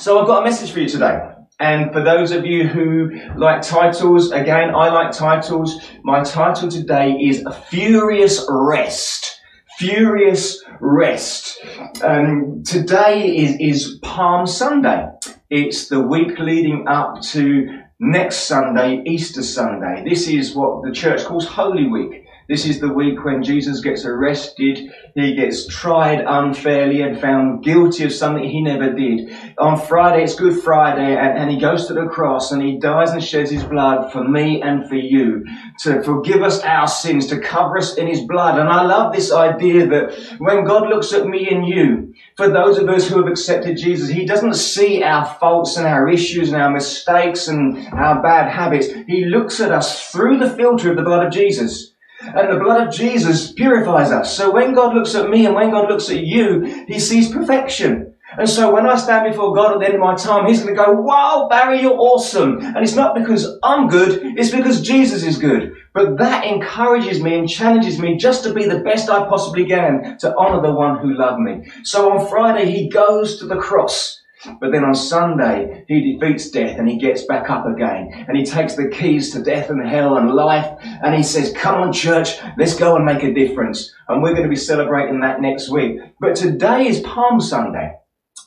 So I've got a message for you today. And for those of you who like titles, again, I like titles. My title today is Furious Rest. Furious Rest. Um, today is, is Palm Sunday. It's the week leading up to next Sunday, Easter Sunday. This is what the church calls Holy Week. This is the week when Jesus gets arrested. He gets tried unfairly and found guilty of something he never did. On Friday, it's Good Friday, and, and he goes to the cross and he dies and sheds his blood for me and for you to forgive us our sins, to cover us in his blood. And I love this idea that when God looks at me and you, for those of us who have accepted Jesus, he doesn't see our faults and our issues and our mistakes and our bad habits. He looks at us through the filter of the blood of Jesus. And the blood of Jesus purifies us. So when God looks at me and when God looks at you, He sees perfection. And so when I stand before God at the end of my time, He's going to go, wow, Barry, you're awesome. And it's not because I'm good, it's because Jesus is good. But that encourages me and challenges me just to be the best I possibly can to honor the one who loved me. So on Friday, He goes to the cross. But then on Sunday, he defeats death and he gets back up again. And he takes the keys to death and hell and life. And he says, come on church, let's go and make a difference. And we're going to be celebrating that next week. But today is Palm Sunday.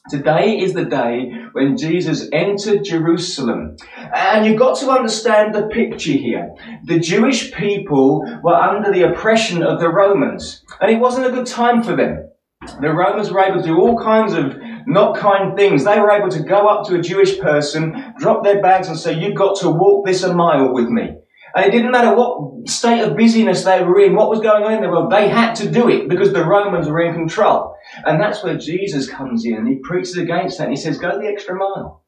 Today is the day when Jesus entered Jerusalem. And you've got to understand the picture here. The Jewish people were under the oppression of the Romans. And it wasn't a good time for them. The Romans were able to do all kinds of not kind things. They were able to go up to a Jewish person, drop their bags and say, you've got to walk this a mile with me. And it didn't matter what state of busyness they were in, what was going on in the world, they had to do it because the Romans were in control. And that's where Jesus comes in and he preaches against that and he says, go the extra mile.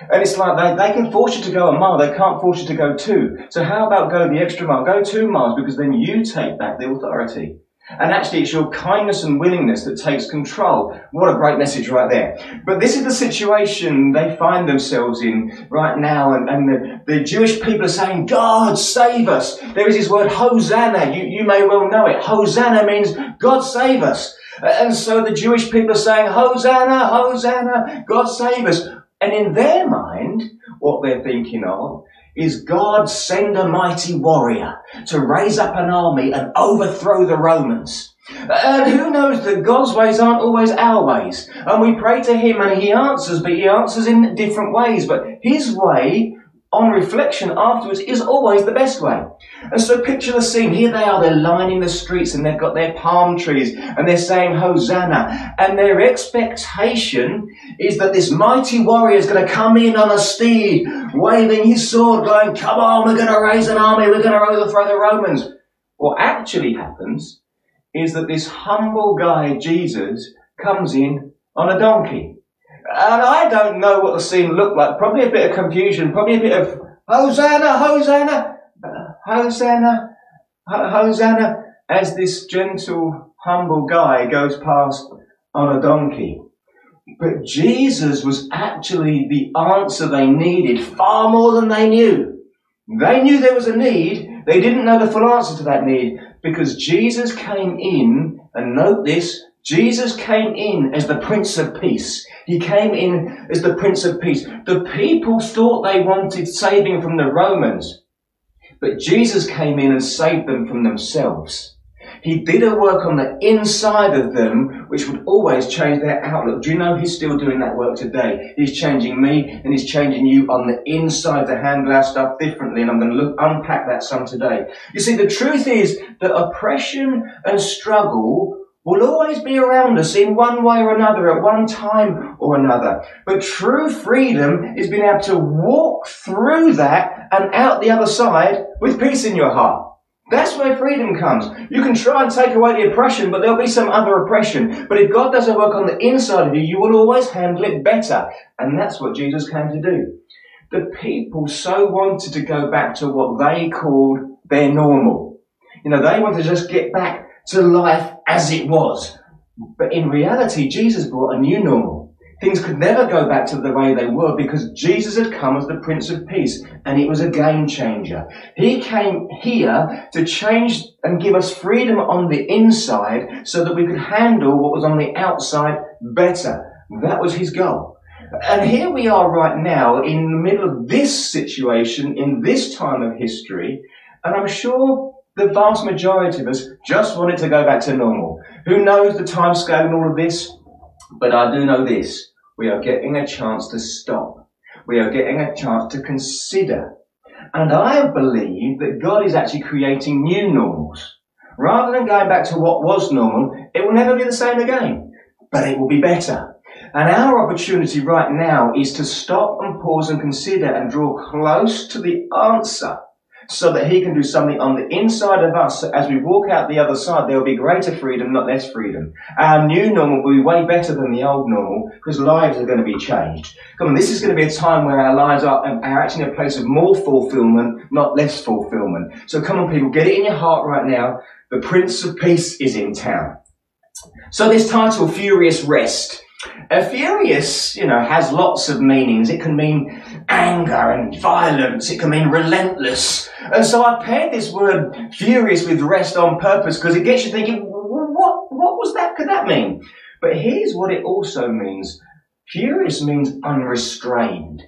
And it's like they, they can force you to go a mile, they can't force you to go two. So how about go the extra mile? Go two miles because then you take back the authority. And actually, it's your kindness and willingness that takes control. What a great message right there. But this is the situation they find themselves in right now. And, and the, the Jewish people are saying, God, save us. There is this word, Hosanna. You, you may well know it. Hosanna means God save us. And so the Jewish people are saying, Hosanna, Hosanna, God save us. And in their mind, what they're thinking of is God send a mighty warrior to raise up an army and overthrow the Romans. And who knows that God's ways aren't always our ways. And we pray to Him and He answers, but He answers in different ways. But His way on reflection afterwards is always the best way. And so picture the scene. Here they are, they're lining the streets and they've got their palm trees and they're saying Hosanna. And their expectation is that this mighty warrior is going to come in on a steed, waving his sword, going, come on, we're going to raise an army, we're going to overthrow the Romans. What actually happens is that this humble guy, Jesus, comes in on a donkey. And I don't know what the scene looked like. Probably a bit of confusion, probably a bit of Hosanna, Hosanna, Hosanna, Hosanna, as this gentle, humble guy goes past on a donkey. But Jesus was actually the answer they needed far more than they knew. They knew there was a need. They didn't know the full answer to that need because Jesus came in, and note this, Jesus came in as the Prince of Peace. He came in as the Prince of Peace. The people thought they wanted saving from the Romans, but Jesus came in and saved them from themselves. He did a work on the inside of them, which would always change their outlook. Do you know he's still doing that work today? He's changing me and he's changing you on the inside to handle our stuff differently. And I'm going to look, unpack that some today. You see, the truth is that oppression and struggle will always be around us in one way or another at one time or another. But true freedom is being able to walk through that and out the other side with peace in your heart. That's where freedom comes. You can try and take away the oppression, but there'll be some other oppression. But if God doesn't work on the inside of you, you will always handle it better. And that's what Jesus came to do. The people so wanted to go back to what they called their normal. You know, they wanted to just get back to life as it was. But in reality, Jesus brought a new normal. Things could never go back to the way they were because Jesus had come as the Prince of Peace and it was a game changer. He came here to change and give us freedom on the inside so that we could handle what was on the outside better. That was his goal. And here we are right now in the middle of this situation, in this time of history, and I'm sure the vast majority of us just wanted to go back to normal. Who knows the time scale and all of this? But I do know this. We are getting a chance to stop. We are getting a chance to consider. And I believe that God is actually creating new normals. Rather than going back to what was normal, it will never be the same again, but it will be better. And our opportunity right now is to stop and pause and consider and draw close to the answer so that he can do something on the inside of us. So as we walk out the other side, there will be greater freedom, not less freedom. Our new normal will be way better than the old normal because lives are going to be changed. Come on, this is going to be a time where our lives are, um, are actually in a place of more fulfillment, not less fulfillment. So come on, people, get it in your heart right now. The Prince of Peace is in town. So this title, Furious Rest. A furious, you know, has lots of meanings. It can mean anger and violence. It can mean relentless. And so I paired this word furious with rest on purpose because it gets you thinking, what, what was that? Could that mean? But here's what it also means. Furious means unrestrained.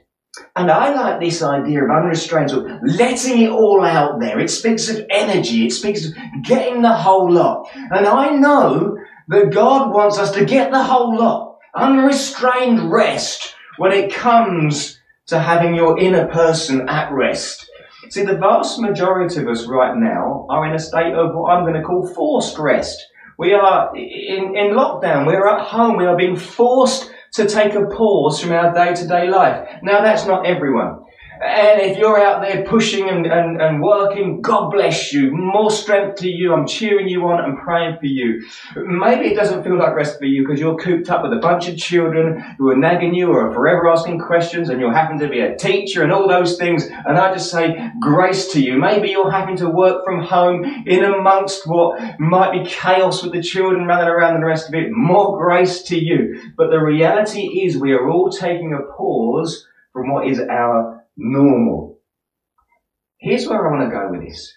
And I like this idea of unrestrained, so letting it all out there. It speaks of energy. It speaks of getting the whole lot. And I know that God wants us to get the whole lot. Unrestrained rest when it comes to having your inner person at rest. See, the vast majority of us right now are in a state of what I'm going to call forced rest. We are in, in lockdown. We're at home. We are being forced to take a pause from our day to day life. Now that's not everyone. And if you're out there pushing and, and, and working, God bless you. More strength to you. I'm cheering you on and praying for you. Maybe it doesn't feel like rest for you because you're cooped up with a bunch of children who are nagging you or are forever asking questions and you happen to be a teacher and all those things. And I just say grace to you. Maybe you're having to work from home in amongst what might be chaos with the children running around and the rest of it. More grace to you. But the reality is we are all taking a pause from what is our normal. Here's where I want to go with this.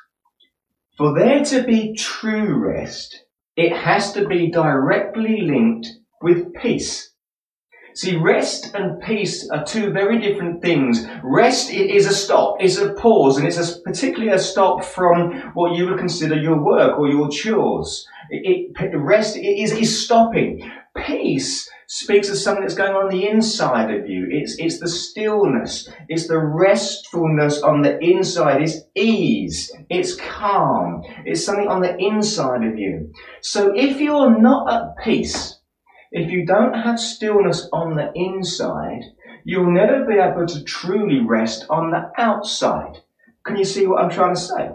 For there to be true rest, it has to be directly linked with peace. See, rest and peace are two very different things. Rest is a stop, is a pause, and it's a, particularly a stop from what you would consider your work or your chores. It, it, rest is, is stopping. Peace speaks of something that's going on, the inside of you. It's, it's the stillness. It's the restfulness on the inside. It's ease. It's calm. It's something on the inside of you. So if you're not at peace, if you don't have stillness on the inside, you'll never be able to truly rest on the outside. Can you see what I'm trying to say?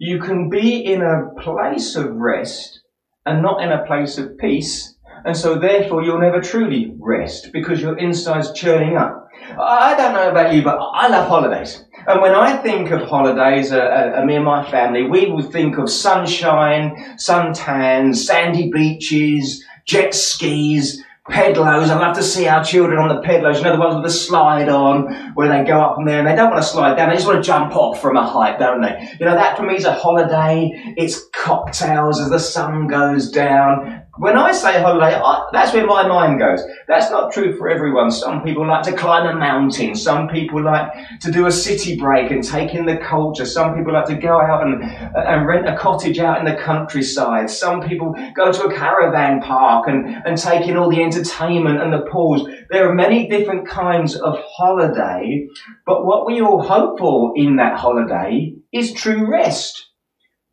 You can be in a place of rest and not in a place of peace and so therefore you'll never truly rest because your inside's churning up. I don't know about you, but I love holidays. And when I think of holidays, uh, uh, me and my family, we will think of sunshine, suntans, sandy beaches, jet skis, pedlos. I love to see our children on the pedlos, you know, the ones with the slide on, where they go up from there and they don't want to slide down, they just want to jump off from a height, don't they? You know, that for me is a holiday. It's cocktails as the sun goes down. When I say holiday, I, that's where my mind goes. That's not true for everyone. Some people like to climb a mountain. Some people like to do a city break and take in the culture. Some people like to go out and, and rent a cottage out in the countryside. Some people go to a caravan park and, and take in all the entertainment and the pools. There are many different kinds of holiday, but what we all hope for in that holiday is true rest.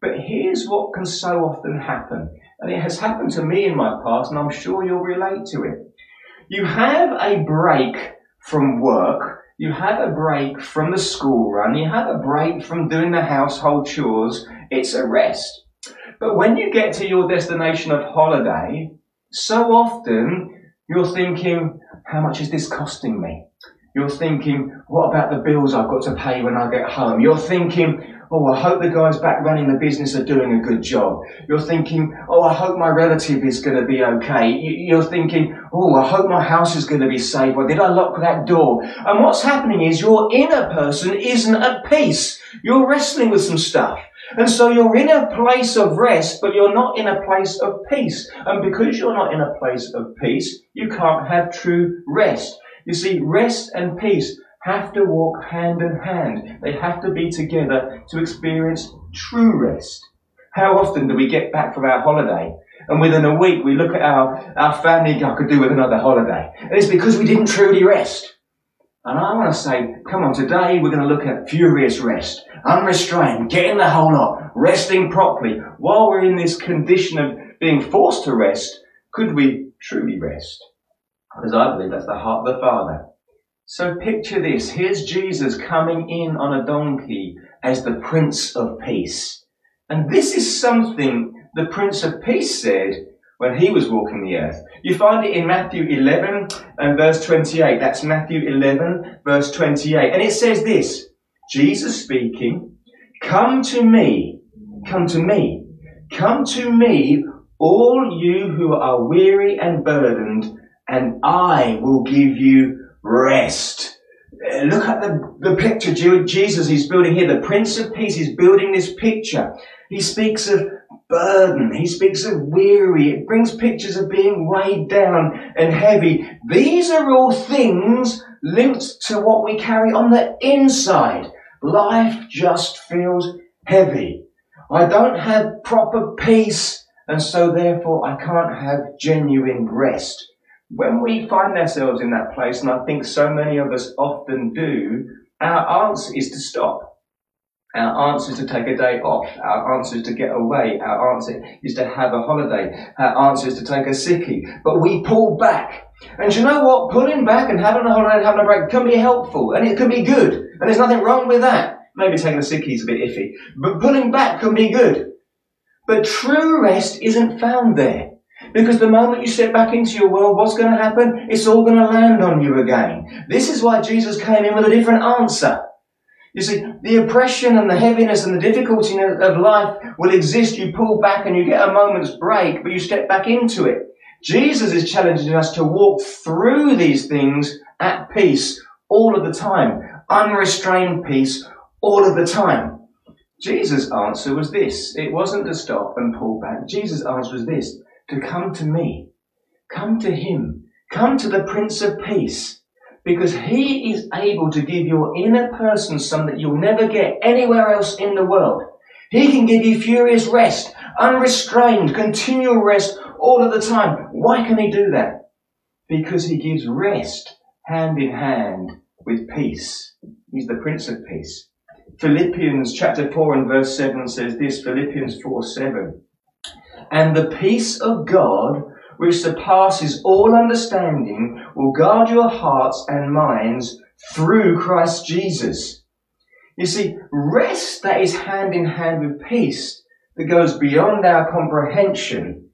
But here's what can so often happen and it has happened to me in my past, and I'm sure you'll relate to it. You have a break from work, you have a break from the school run, you have a break from doing the household chores. It's a rest. But when you get to your destination of holiday, so often you're thinking, how much is this costing me? You're thinking, what about the bills I've got to pay when I get home? You're thinking, oh, I hope the guys back running the business are doing a good job. You're thinking, oh, I hope my relative is going to be okay. You're thinking, oh, I hope my house is going to be safe. Or did I lock that door? And what's happening is your inner person isn't at peace. You're wrestling with some stuff. And so you're in a place of rest, but you're not in a place of peace. And because you're not in a place of peace, you can't have true rest. You see, rest and peace have to walk hand in hand. They have to be together to experience true rest. How often do we get back from our holiday and within a week we look at our, our family, I could do with another holiday. And it's because we didn't truly rest. And I want to say, come on, today we're going to look at furious rest, unrestrained, getting the whole lot, resting properly. While we're in this condition of being forced to rest, could we truly rest? Because I believe that's the heart of the Father. So picture this. Here's Jesus coming in on a donkey as the Prince of Peace. And this is something the Prince of Peace said when he was walking the earth. You find it in Matthew 11 and verse 28. That's Matthew 11 verse 28. And it says this, Jesus speaking, come to me, come to me, come to me, all you who are weary and burdened, and I will give you rest. Uh, look at the, the picture Jesus is building here. The Prince of Peace is building this picture. He speaks of burden. He speaks of weary. It brings pictures of being weighed down and heavy. These are all things linked to what we carry on the inside. Life just feels heavy. I don't have proper peace and so therefore I can't have genuine rest. When we find ourselves in that place, and I think so many of us often do, our answer is to stop. Our answer is to take a day off. Our answer is to get away. Our answer is to have a holiday. Our answer is to take a sickie. But we pull back. And you know what? Pulling back and having a holiday and having a break can be helpful and it can be good. And there's nothing wrong with that. Maybe taking a sickie is a bit iffy. But pulling back can be good. But true rest isn't found there. Because the moment you step back into your world, what's going to happen? It's all going to land on you again. This is why Jesus came in with a different answer. You see, the oppression and the heaviness and the difficulty of life will exist. You pull back and you get a moment's break, but you step back into it. Jesus is challenging us to walk through these things at peace all of the time. Unrestrained peace all of the time. Jesus' answer was this. It wasn't to stop and pull back. Jesus' answer was this. To come to me. Come to Him. Come to the Prince of Peace because he is able to give your inner person something that you'll never get anywhere else in the world. He can give you furious rest, unrestrained, continual rest all of the time. Why can he do that? Because he gives rest hand in hand with peace. He's the Prince of Peace. Philippians chapter 4 and verse 7 says this, Philippians 4 7. And the peace of God, which surpasses all understanding, will guard your hearts and minds through Christ Jesus. You see, rest that is hand in hand with peace that goes beyond our comprehension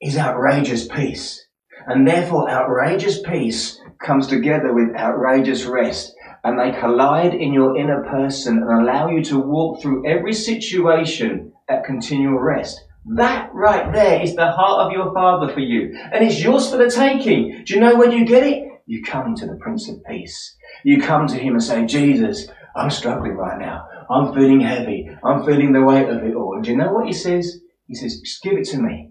is outrageous peace. And therefore outrageous peace comes together with outrageous rest and they collide in your inner person and allow you to walk through every situation at continual rest. That right there is the heart of your Father for you. And it's yours for the taking. Do you know when you get it? You come to the Prince of Peace. You come to Him and say, Jesus, I'm struggling right now. I'm feeling heavy. I'm feeling the weight of it all. And do you know what He says? He says, just give it to me.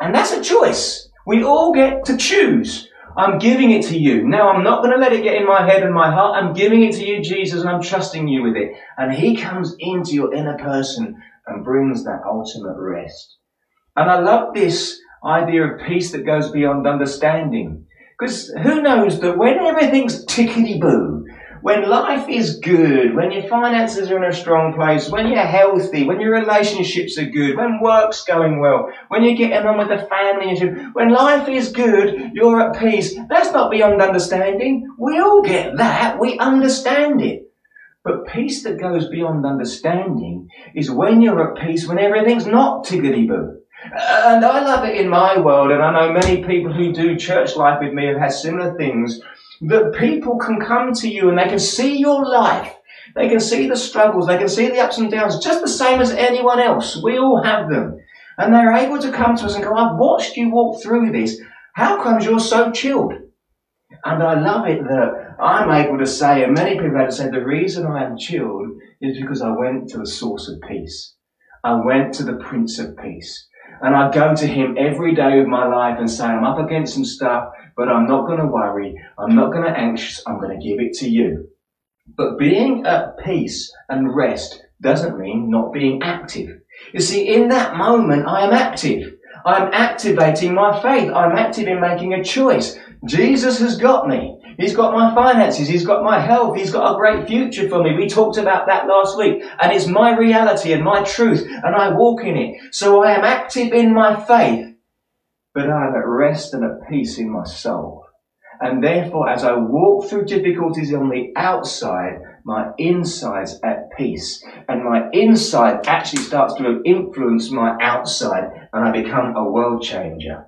And that's a choice. We all get to choose. I'm giving it to you. Now I'm not going to let it get in my head and my heart. I'm giving it to you, Jesus, and I'm trusting you with it. And He comes into your inner person and brings that ultimate rest. And I love this idea of peace that goes beyond understanding. Because who knows that when everything's tickety boo, when life is good, when your finances are in a strong place, when you're healthy, when your relationships are good, when work's going well, when you're getting on with the family, when life is good, you're at peace. That's not beyond understanding. We all get that. We understand it. But peace that goes beyond understanding is when you're at peace when everything's not tiggity-boo. And I love it in my world, and I know many people who do church life with me have had similar things, that people can come to you and they can see your life. They can see the struggles, they can see the ups and downs, just the same as anyone else. We all have them. And they're able to come to us and go, I've watched you walk through this. How comes you're so chilled? And I love it that I'm able to say, and many people have to say, the reason I am chilled is because I went to the source of peace. I went to the Prince of Peace. And I go to him every day of my life and say, I'm up against some stuff, but I'm not going to worry. I'm not going to anxious. I'm going to give it to you. But being at peace and rest doesn't mean not being active. You see, in that moment, I am active. I'm activating my faith. I'm active in making a choice. Jesus has got me. He's got my finances. He's got my health. He's got a great future for me. We talked about that last week. And it's my reality and my truth. And I walk in it. So I am active in my faith. But I am at rest and at peace in my soul. And therefore, as I walk through difficulties on the outside, my inside's at peace. And my inside actually starts to influence my outside and I become a world changer.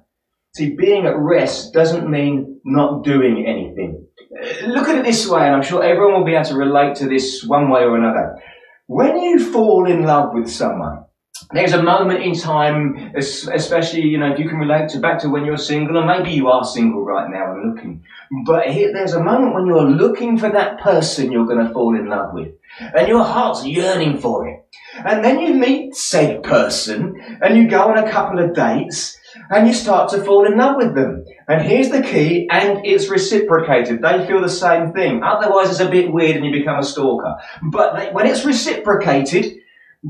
See, being at rest doesn't mean not doing anything. Uh, look at it this way, and I'm sure everyone will be able to relate to this one way or another. When you fall in love with someone, there's a moment in time, especially, you know, if you can relate to back to when you're single, and maybe you are single right now and looking. But here, there's a moment when you're looking for that person you're going to fall in love with. And your heart's yearning for it. And then you meet said person, and you go on a couple of dates, and you start to fall in love with them. And here's the key, and it's reciprocated. They feel the same thing. Otherwise, it's a bit weird and you become a stalker. But they, when it's reciprocated,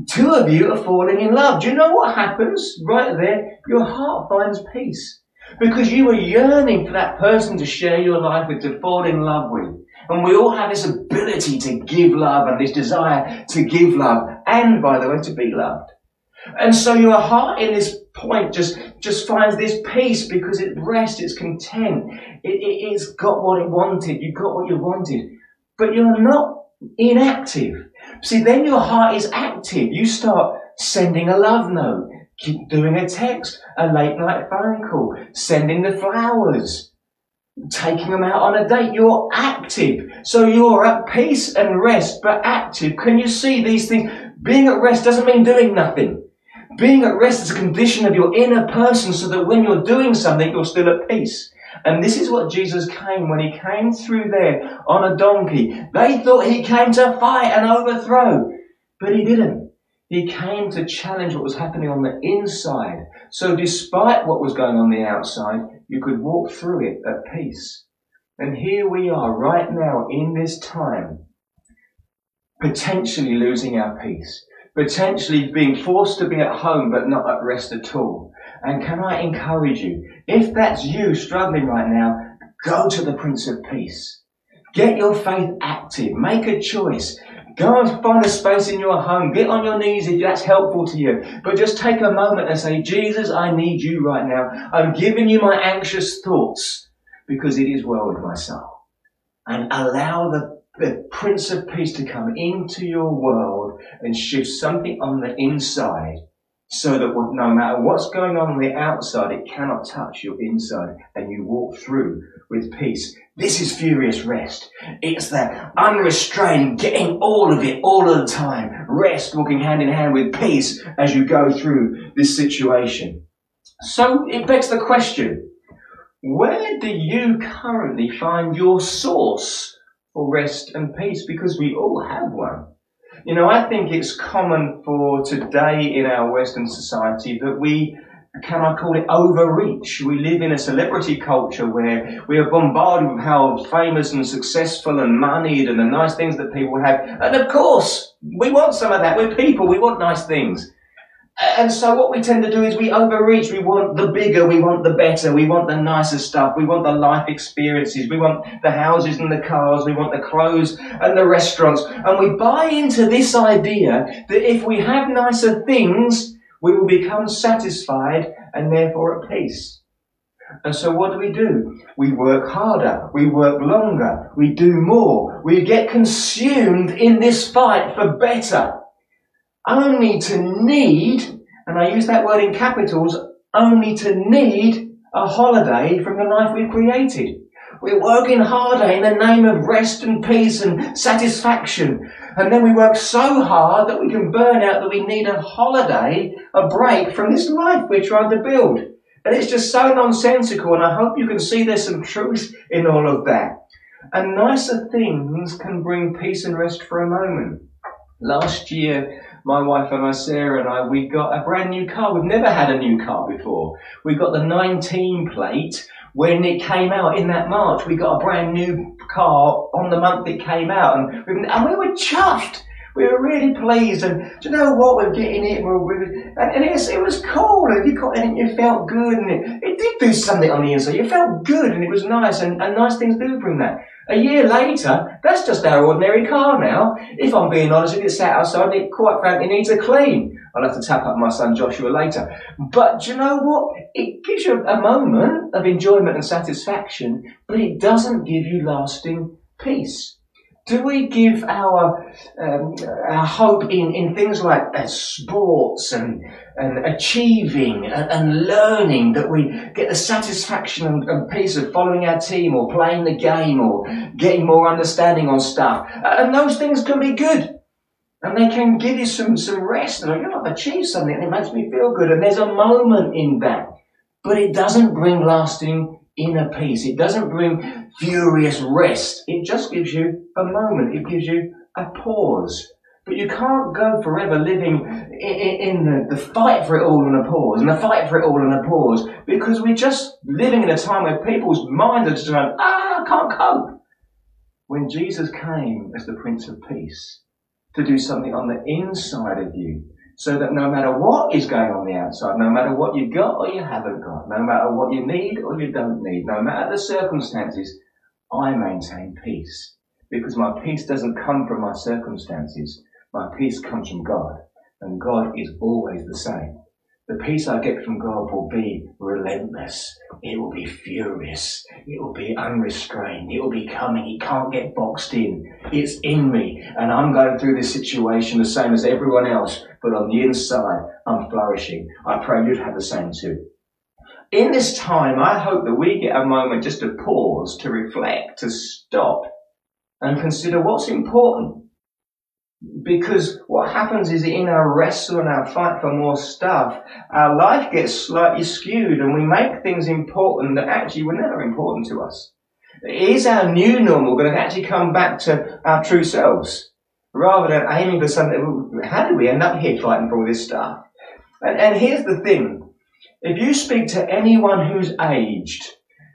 two of you are falling in love. Do you know what happens? Right there, your heart finds peace. Because you are yearning for that person to share your life with, to fall in love with. And we all have this ability to give love and this desire to give love and, by the way, to be loved. And so your heart in this point just, just finds this peace because it rests, it's content. It, it, it's got what it wanted. You got what you wanted. But you're not inactive. See, then your heart is active. You start sending a love note, keep doing a text, a late night phone call, sending the flowers, taking them out on a date. You're active. So you're at peace and rest, but active. Can you see these things? Being at rest doesn't mean doing nothing. Being at rest is a condition of your inner person so that when you're doing something, you're still at peace. And this is what Jesus came when he came through there on a donkey. They thought he came to fight and overthrow, but he didn't. He came to challenge what was happening on the inside. So despite what was going on the outside, you could walk through it at peace. And here we are right now in this time, potentially losing our peace potentially being forced to be at home but not at rest at all. And can I encourage you, if that's you struggling right now, go to the Prince of Peace. Get your faith active. Make a choice. Go and find a space in your home. Get on your knees if that's helpful to you. But just take a moment and say, Jesus, I need you right now. I'm giving you my anxious thoughts because it is well with my soul. And allow the the Prince of Peace to come into your world and shift something on the inside so that no matter what's going on on the outside, it cannot touch your inside and you walk through with peace. This is furious rest. It's that unrestrained, getting all of it all of the time. Rest, walking hand in hand with peace as you go through this situation. So it begs the question, where do you currently find your source for rest and peace because we all have one. You know, I think it's common for today in our Western society that we, can I call it overreach? We live in a celebrity culture where we are bombarded with how famous and successful and moneyed and the nice things that people have. And of course, we want some of that. We're people. We want nice things. And so what we tend to do is we overreach. We want the bigger, we want the better, we want the nicer stuff, we want the life experiences, we want the houses and the cars, we want the clothes and the restaurants. And we buy into this idea that if we have nicer things, we will become satisfied and therefore at peace. And so what do we do? We work harder, we work longer, we do more, we get consumed in this fight for better only to need, and I use that word in capitals, only to need a holiday from the life we've created. We're working harder in the name of rest and peace and satisfaction. And then we work so hard that we can burn out that we need a holiday, a break from this life we're trying to build. And it's just so nonsensical, and I hope you can see there's some truth in all of that. And nicer things can bring peace and rest for a moment. Last year, my wife and I, Sarah and I, we got a brand new car. We've never had a new car before. We got the 19 plate when it came out in that March. We got a brand new car on the month it came out and, and we were chuffed. We were really pleased, and do you know what? We're getting it, and, we're, and, and it, was, it cool, and you got and you felt good, and it, it do something on the inside. You felt good, and it was nice, and, and nice things do bring that. A year later, that's just our ordinary car now. If I'm being honest, if it's sat outside, it quite frankly needs a clean. I'll have to tap up my son Joshua later. But do you know what? It gives you a moment of enjoyment and satisfaction, but it doesn't give you lasting peace. Do we give our um, our hope in, in things like uh, sports and and achieving and, and, learning that we get the satisfaction and, and, peace of following our team or playing the game or getting more understanding on stuff? And those things can be good. And they can give you some, some rest. And like, I've achieved something and it makes me feel good. And there's a moment in that. But it doesn't bring lasting inner peace. It doesn't bring furious rest. It just gives you a moment. It gives you a pause. But you can't go forever living in, the, fight for it all and a pause, and the fight for it all and a pause, because we're just living in a time where people's minds are just going, ah, I can't cope. When Jesus came as the Prince of Peace to do something on the inside of you, so that no matter what is going on the outside, no matter what you've got or you haven't got, no matter what you need or you don't need, no matter the circumstances, I maintain peace. Because my peace doesn't come from my circumstances. My peace comes from God. And God is always the same. The peace I get from God will be relentless. It will be furious. It will be unrestrained. It will be coming. It can't get boxed in. It's in me. And I'm going through this situation the same as everyone else. But on the inside, I'm flourishing. I pray you'd have the same too. In this time, I hope that we get a moment just to pause, to reflect, to stop and consider what's important because what happens is in our wrestle and our fight for more stuff, our life gets slightly skewed and we make things important that actually were never important to us. Is our new normal going to actually come back to our true selves? Rather than aiming for something, how did we end up here fighting for all this stuff? And, and here's the thing. If you speak to anyone who's aged,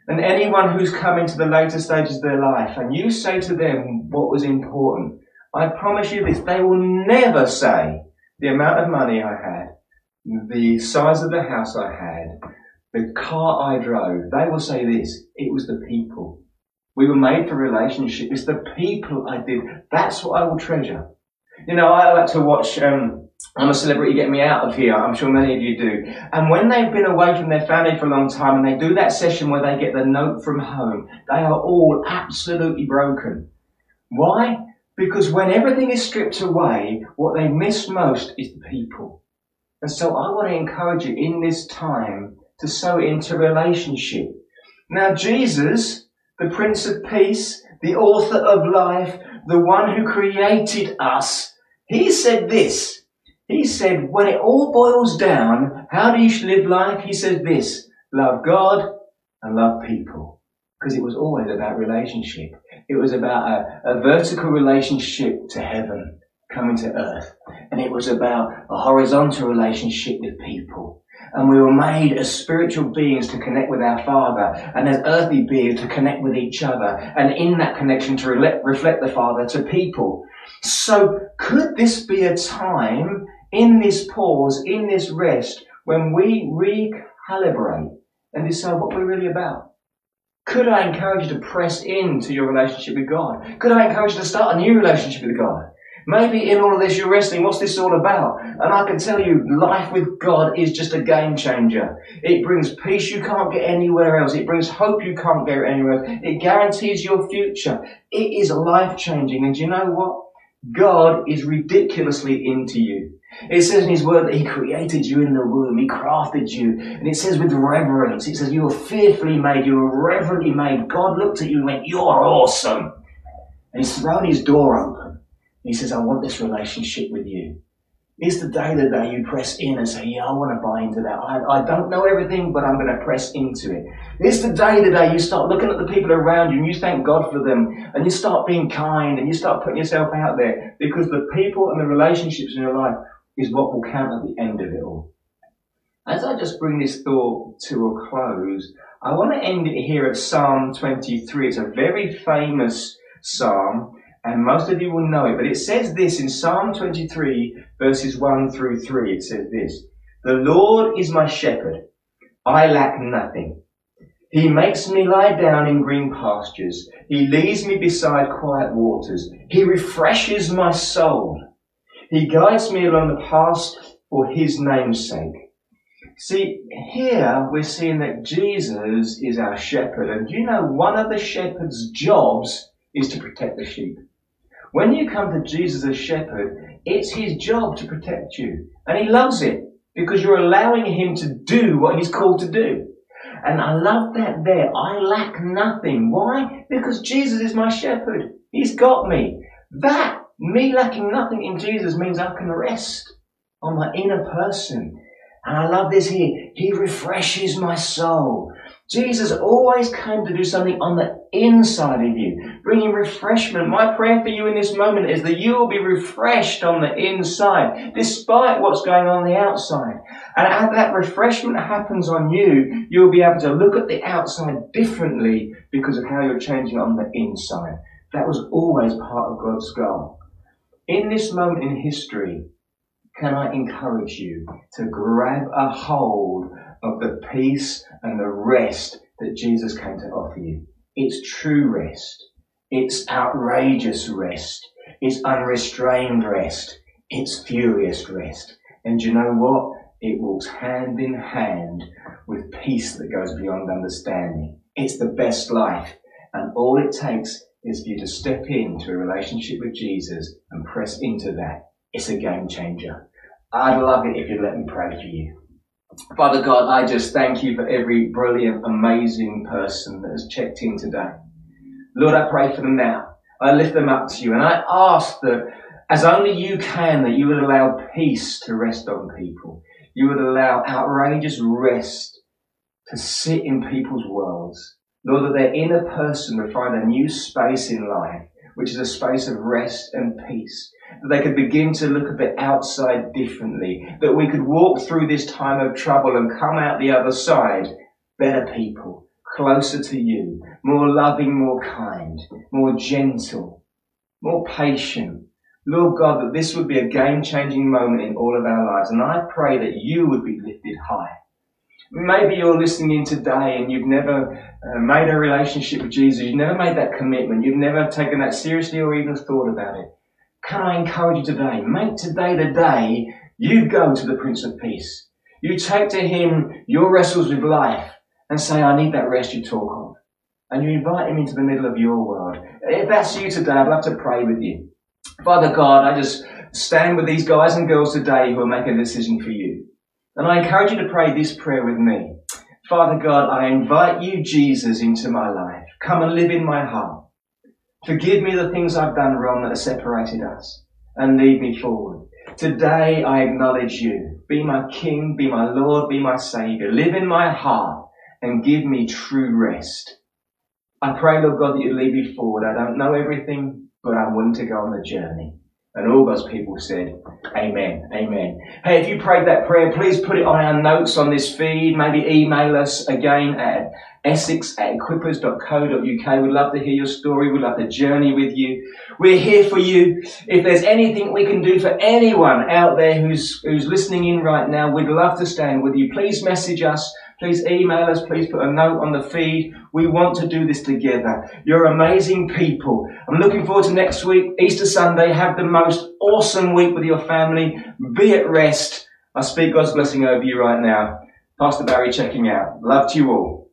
and anyone who's come into the later stages of their life, and you say to them what was important, I promise you this, they will never say the amount of money I had, the size of the house I had, the car I drove. They will say this, it was the people. We were made for relationship. It's the people I did. That's what I will treasure. You know, I like to watch, um, I'm a celebrity, get me out of here. I'm sure many of you do. And when they've been away from their family for a long time and they do that session where they get the note from home, they are all absolutely broken. Why? Because when everything is stripped away, what they miss most is the people. And so I want to encourage you in this time to sow into relationship. Now Jesus, the Prince of Peace, the author of life, the one who created us, he said this. He said, when it all boils down, how do you live life? He said this, love God and love people. Because it was always about relationship. It was about a, a vertical relationship to heaven coming to earth. And it was about a horizontal relationship with people. And we were made as spiritual beings to connect with our Father and as earthly beings to connect with each other. And in that connection to re- reflect the Father to people. So could this be a time in this pause, in this rest, when we recalibrate and decide what we're really about? Could I encourage you to press into your relationship with God? Could I encourage you to start a new relationship with God? Maybe in all of this you're wrestling, what's this all about? And I can tell you, life with God is just a game changer. It brings peace you can't get anywhere else. It brings hope you can't get anywhere else. It guarantees your future. It is life changing. And you know what? God is ridiculously into you. It says in His Word that He created you in the womb. He crafted you. And it says with reverence, it says you were fearfully made. You were reverently made. God looked at you and went, you're awesome. And He's thrown His door open. He says, I want this relationship with you. It's the day the day you press in and say, yeah, I want to buy into that. I, I don't know everything, but I'm going to press into it. It's the day the day you start looking at the people around you and you thank God for them and you start being kind and you start putting yourself out there because the people and the relationships in your life is what will count at the end of it all. As I just bring this thought to a close, I want to end it here at Psalm 23. It's a very famous psalm, and most of you will know it, but it says this in Psalm 23, verses 1 through 3. It says this The Lord is my shepherd, I lack nothing. He makes me lie down in green pastures. He leads me beside quiet waters. He refreshes my soul. He guides me along the path for his name's sake. See, here we're seeing that Jesus is our shepherd, and you know one of the shepherd's jobs is to protect the sheep. When you come to Jesus as shepherd, it's his job to protect you. And he loves it because you're allowing him to do what he's called to do. And I love that there. I lack nothing. Why? Because Jesus is my shepherd. He's got me. That, me lacking nothing in Jesus means I can rest on my inner person and I love this here. He refreshes my soul. Jesus always came to do something on the inside of you, bringing refreshment. My prayer for you in this moment is that you will be refreshed on the inside, despite what's going on, the outside. And as that refreshment happens on you, you'll be able to look at the outside differently because of how you're changing on the inside. That was always part of God's goal. In this moment in history, can I encourage you to grab a hold of the peace and the rest that Jesus came to offer you? It's true rest. It's outrageous rest. It's unrestrained rest. It's furious rest. And you know what? It walks hand in hand with peace that goes beyond understanding. It's the best life. And all it takes is for you to step into a relationship with Jesus and press into that it's a game changer. I'd love it if you'd let me pray for you. Father God, I just thank you for every brilliant, amazing person that has checked in today. Lord, I pray for them now. I lift them up to you and I ask that as only you can, that you would allow peace to rest on people. You would allow outrageous rest to sit in people's worlds. Lord, that their inner person would find a new space in life, which is a space of rest and peace that they could begin to look at the outside differently, that we could walk through this time of trouble and come out the other side better people, closer to you, more loving, more kind, more gentle, more patient. Lord God, that this would be a game changing moment in all of our lives. And I pray that you would be lifted high. Maybe you're listening in today and you've never uh, made a relationship with Jesus. You've never made that commitment. You've never taken that seriously or even thought about it. Can I encourage you today? Make today the day you go to the Prince of Peace. You take to him your wrestles with life and say, I need that rest you talk of. And you invite him into the middle of your world. If that's you today, I'd love to pray with you. Father God, I just stand with these guys and girls today who are making a decision for you. And I encourage you to pray this prayer with me. Father God, I invite you, Jesus, into my life. Come and live in my heart. Forgive me the things I've done wrong that have separated us and lead me forward. Today I acknowledge you. Be my King, be my Lord, be my Savior. Live in my heart and give me true rest. I pray, Lord God, that you lead me forward. I don't know everything, but I'm willing to go on the journey. And all God's people said, Amen. Amen. Hey, if you prayed that prayer, please put it on our notes on this feed. Maybe email us again at essex at equippers.co.uk. We'd love to hear your story. We'd love to journey with you. We're here for you. If there's anything we can do for anyone out there who's, who's listening in right now, we'd love to stand with you. Please message us. Please email us. Please put a note on the feed. We want to do this together. You're amazing people. I'm looking forward to next week, Easter Sunday. Have the most awesome week with your family. Be at rest. I speak God's blessing over you right now. Pastor Barry checking out. Love to you all.